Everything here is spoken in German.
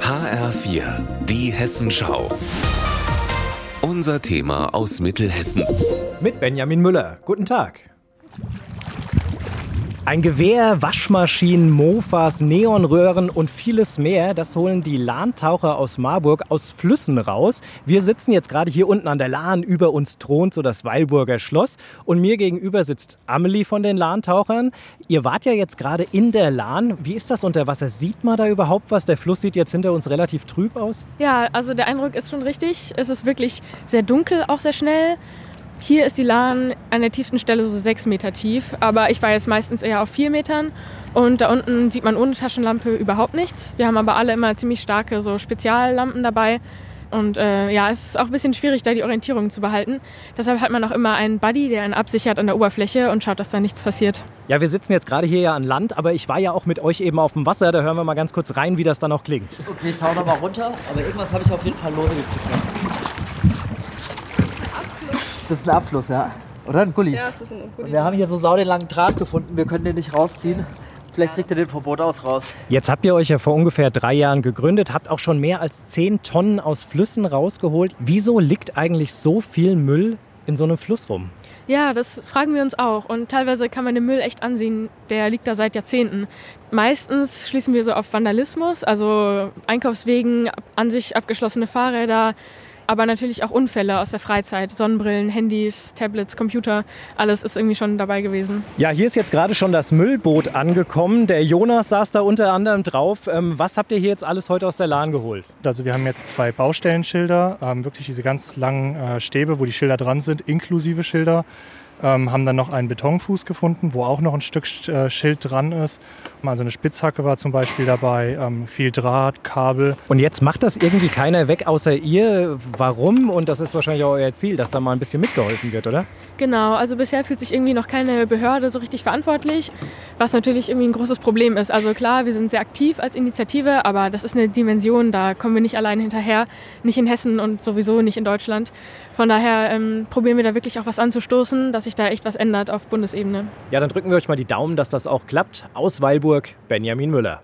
HR4, die Hessenschau. Unser Thema aus Mittelhessen. Mit Benjamin Müller. Guten Tag. Ein Gewehr, Waschmaschinen, Mofas, Neonröhren und vieles mehr, das holen die Lahntaucher aus Marburg aus Flüssen raus. Wir sitzen jetzt gerade hier unten an der Lahn, über uns thront so das Weilburger Schloss und mir gegenüber sitzt Amelie von den Lahntauchern. Ihr wart ja jetzt gerade in der Lahn. Wie ist das unter Wasser? Sieht man da überhaupt was? Der Fluss sieht jetzt hinter uns relativ trüb aus. Ja, also der Eindruck ist schon richtig. Es ist wirklich sehr dunkel, auch sehr schnell. Hier ist die Lahn an der tiefsten Stelle so sechs Meter tief, aber ich war jetzt meistens eher auf vier Metern und da unten sieht man ohne Taschenlampe überhaupt nichts. Wir haben aber alle immer ziemlich starke so Speziallampen dabei und äh, ja, es ist auch ein bisschen schwierig, da die Orientierung zu behalten. Deshalb hat man auch immer einen Buddy, der einen absichert an der Oberfläche und schaut, dass da nichts passiert. Ja, wir sitzen jetzt gerade hier ja an Land, aber ich war ja auch mit euch eben auf dem Wasser. Da hören wir mal ganz kurz rein, wie das dann auch klingt. Okay, ich tauche nochmal runter, aber irgendwas habe ich auf jeden Fall lose gekriegt. Das ist ein Abfluss, ja. Oder ein Gully? Ja, es ist ein Gully. Wir haben hier so sau den langen Draht gefunden. Wir können den nicht rausziehen. Vielleicht kriegt ihr den vom Boot aus raus. Jetzt habt ihr euch ja vor ungefähr drei Jahren gegründet, habt auch schon mehr als zehn Tonnen aus Flüssen rausgeholt. Wieso liegt eigentlich so viel Müll in so einem Fluss rum? Ja, das fragen wir uns auch. Und teilweise kann man den Müll echt ansehen, der liegt da seit Jahrzehnten. Meistens schließen wir so auf Vandalismus, also Einkaufswegen, an sich abgeschlossene Fahrräder, aber natürlich auch Unfälle aus der Freizeit. Sonnenbrillen, Handys, Tablets, Computer, alles ist irgendwie schon dabei gewesen. Ja, hier ist jetzt gerade schon das Müllboot angekommen. Der Jonas saß da unter anderem drauf. Ähm, was habt ihr hier jetzt alles heute aus der Lahn geholt? Also wir haben jetzt zwei Baustellenschilder, ähm, wirklich diese ganz langen äh, Stäbe, wo die Schilder dran sind, inklusive Schilder. Ähm, haben dann noch einen Betonfuß gefunden, wo auch noch ein Stück äh, Schild dran ist. Also eine Spitzhacke war zum Beispiel dabei, ähm, viel Draht, Kabel. Und jetzt macht das irgendwie keiner weg außer ihr. Warum? Und das ist wahrscheinlich auch euer Ziel, dass da mal ein bisschen mitgeholfen wird, oder? Genau, also bisher fühlt sich irgendwie noch keine Behörde so richtig verantwortlich, was natürlich irgendwie ein großes Problem ist. Also klar, wir sind sehr aktiv als Initiative, aber das ist eine Dimension, da kommen wir nicht allein hinterher, nicht in Hessen und sowieso nicht in Deutschland. Von daher ähm, probieren wir da wirklich auch was anzustoßen, dass sich da echt was ändert auf Bundesebene. Ja, dann drücken wir euch mal die Daumen, dass das auch klappt. Aus Weilburg, Benjamin Müller.